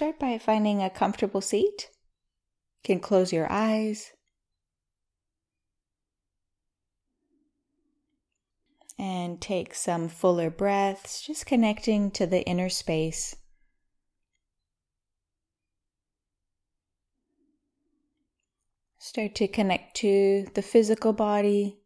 start by finding a comfortable seat. You can close your eyes. And take some fuller breaths, just connecting to the inner space. Start to connect to the physical body.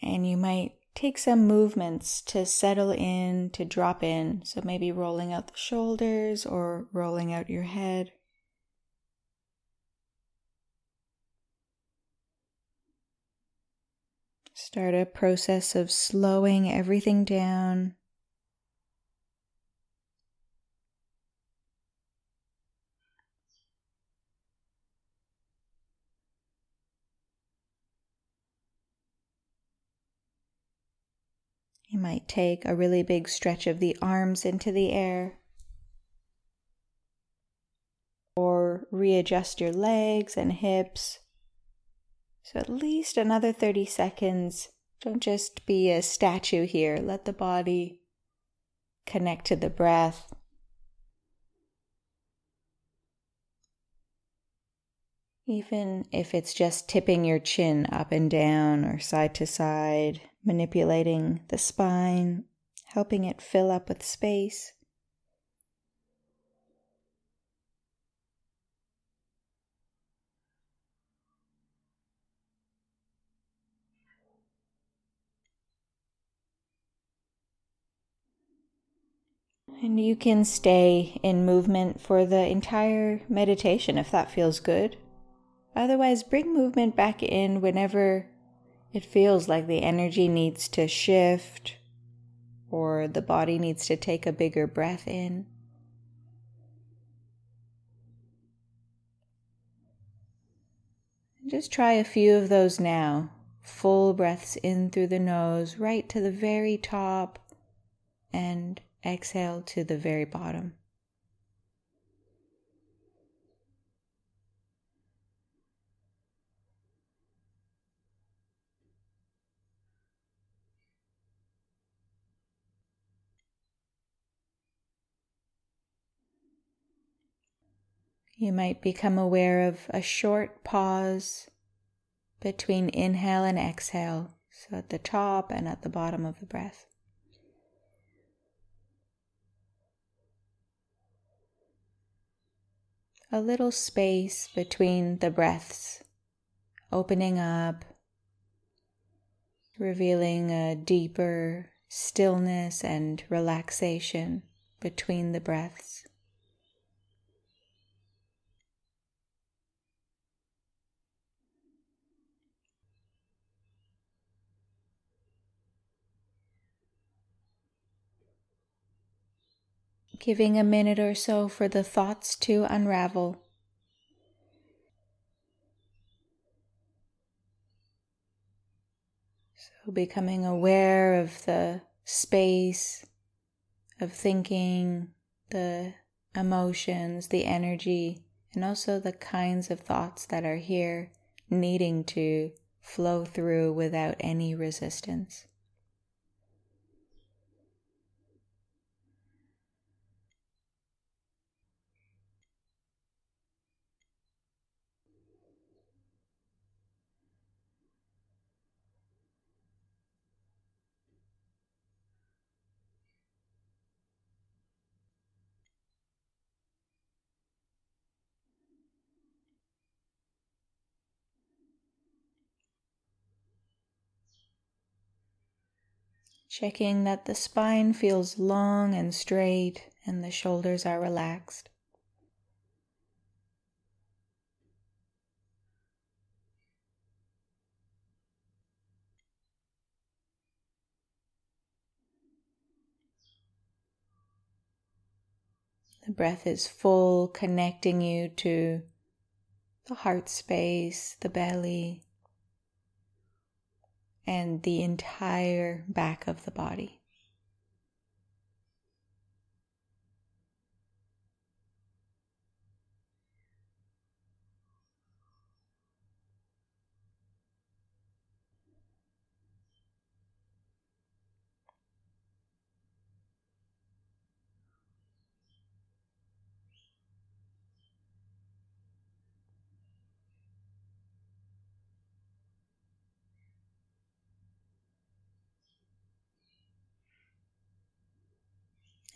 And you might take some movements to settle in, to drop in. So maybe rolling out the shoulders or rolling out your head. Start a process of slowing everything down. You might take a really big stretch of the arms into the air. Or readjust your legs and hips. So at least another 30 seconds. Don't just be a statue here. Let the body connect to the breath. Even if it's just tipping your chin up and down or side to side, manipulating the spine, helping it fill up with space. And you can stay in movement for the entire meditation if that feels good. Otherwise, bring movement back in whenever it feels like the energy needs to shift or the body needs to take a bigger breath in. Just try a few of those now. Full breaths in through the nose, right to the very top, and exhale to the very bottom. You might become aware of a short pause between inhale and exhale, so at the top and at the bottom of the breath. A little space between the breaths, opening up, revealing a deeper stillness and relaxation between the breaths. Giving a minute or so for the thoughts to unravel. So, becoming aware of the space of thinking, the emotions, the energy, and also the kinds of thoughts that are here needing to flow through without any resistance. Checking that the spine feels long and straight and the shoulders are relaxed. The breath is full, connecting you to the heart space, the belly, and the entire back of the body.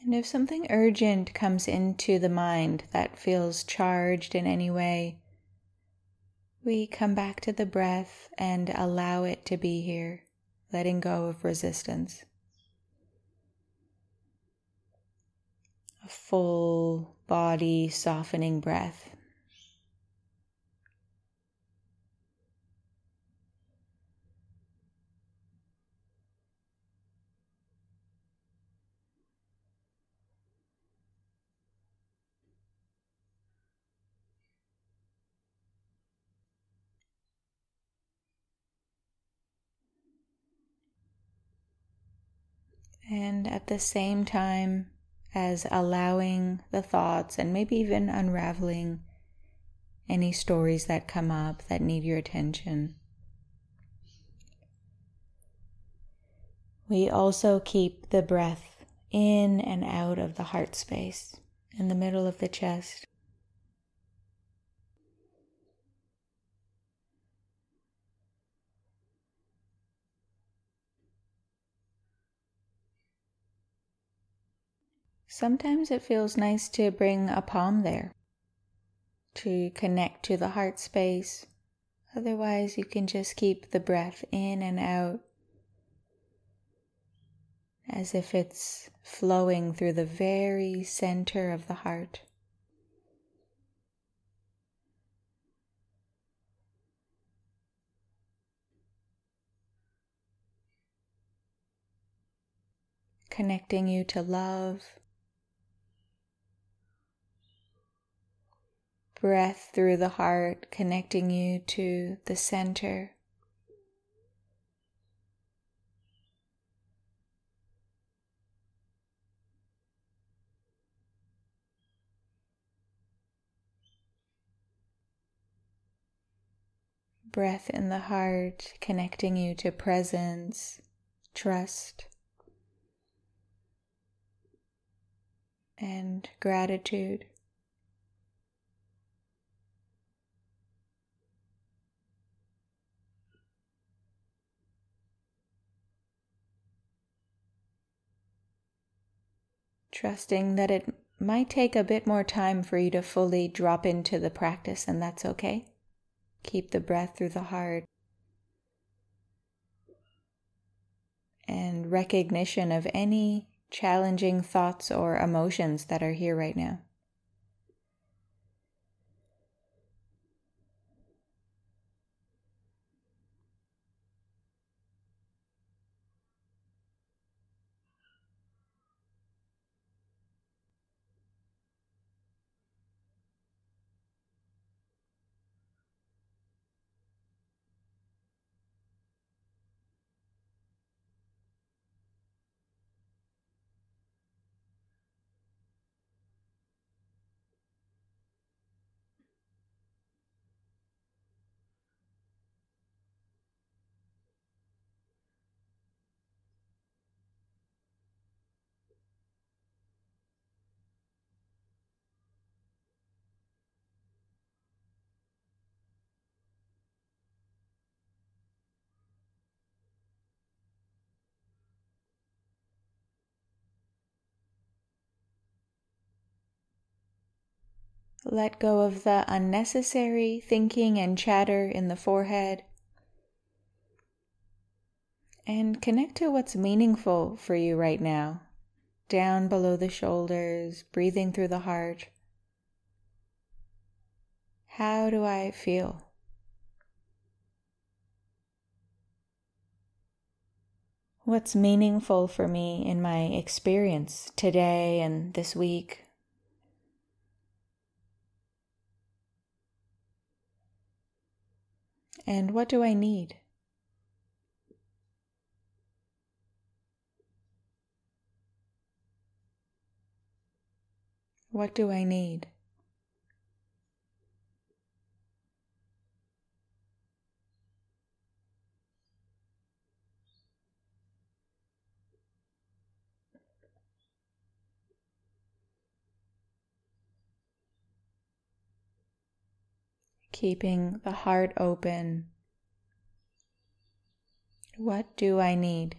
And if something urgent comes into the mind that feels charged in any way, we come back to the breath and allow it to be here, letting go of resistance. A full body softening breath. And at the same time as allowing the thoughts and maybe even unraveling any stories that come up that need your attention. We also keep the breath in and out of the heart space in the middle of the chest. Sometimes it feels nice to bring a palm there to connect to the heart space. Otherwise, you can just keep the breath in and out as if it's flowing through the very center of the heart. Connecting you to love breath through the heart, connecting you to the center. Breath in the heart, connecting you to presence, trust, and gratitude. Trusting that it might take a bit more time for you to fully drop into the practice, and that's okay. Keep the breath through the heart. And recognition of any challenging thoughts or emotions that are here right now. Let go of the unnecessary thinking and chatter in the forehead. And connect to what's meaningful for you right now, down below the shoulders, breathing through the heart. How do I feel? What's meaningful for me in my experience today and this week? And what do I need? What do I need? Keeping the heart open. What do I need?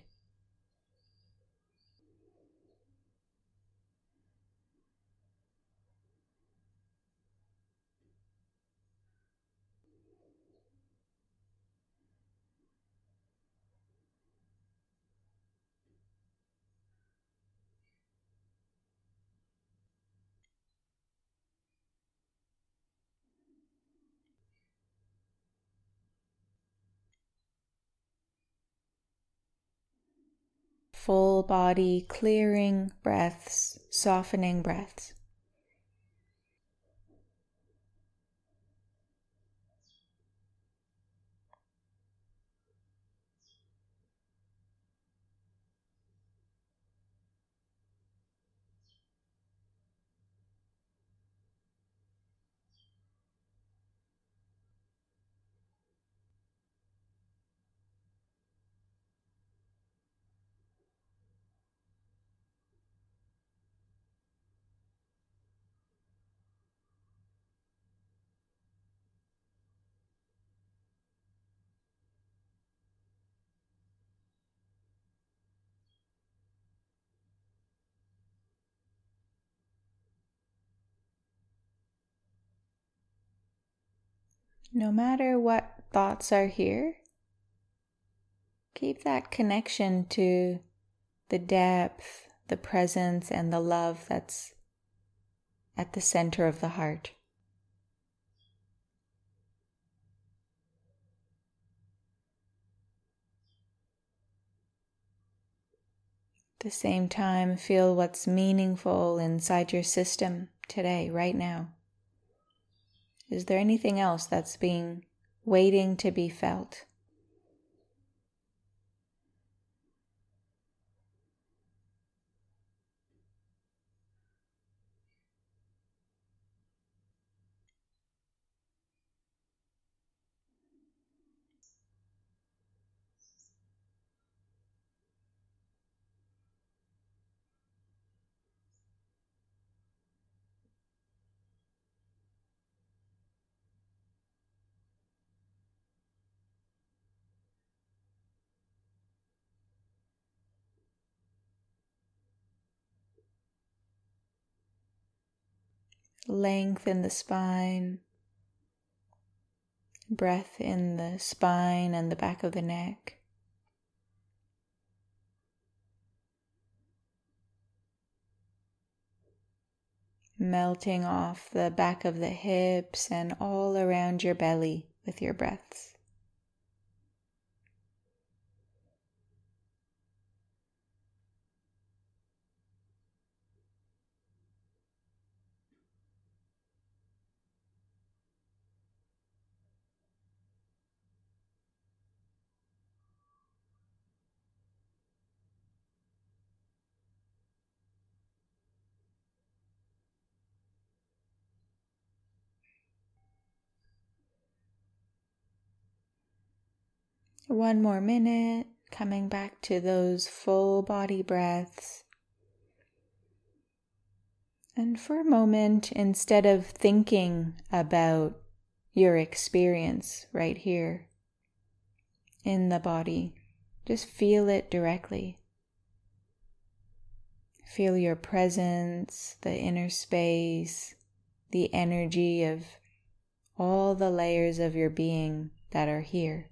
Full body, clearing breaths, softening breaths. No matter what thoughts are here, keep that connection to the depth, the presence, and the love that's at the center of the heart. At the same time, feel what's meaningful inside your system today, right now. Is there anything else that's being waiting to be felt? Length in the spine, breath in the spine and the back of the neck. Melting off the back of the hips and all around your belly with your breaths. One more minute, coming back to those full body breaths. And for a moment, instead of thinking about your experience right here in the body, just feel it directly. Feel your presence, the inner space, the energy of all the layers of your being that are here.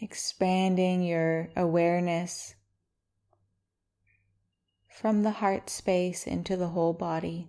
Expanding your awareness from the heart space into the whole body.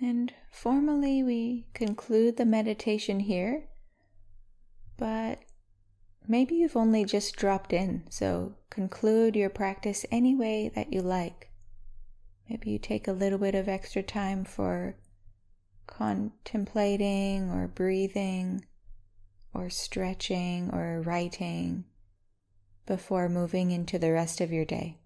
And formally, we conclude the meditation here, but maybe you've only just dropped in, so conclude your practice any way that you like. Maybe you take a little bit of extra time for contemplating or breathing or stretching or writing before moving into the rest of your day.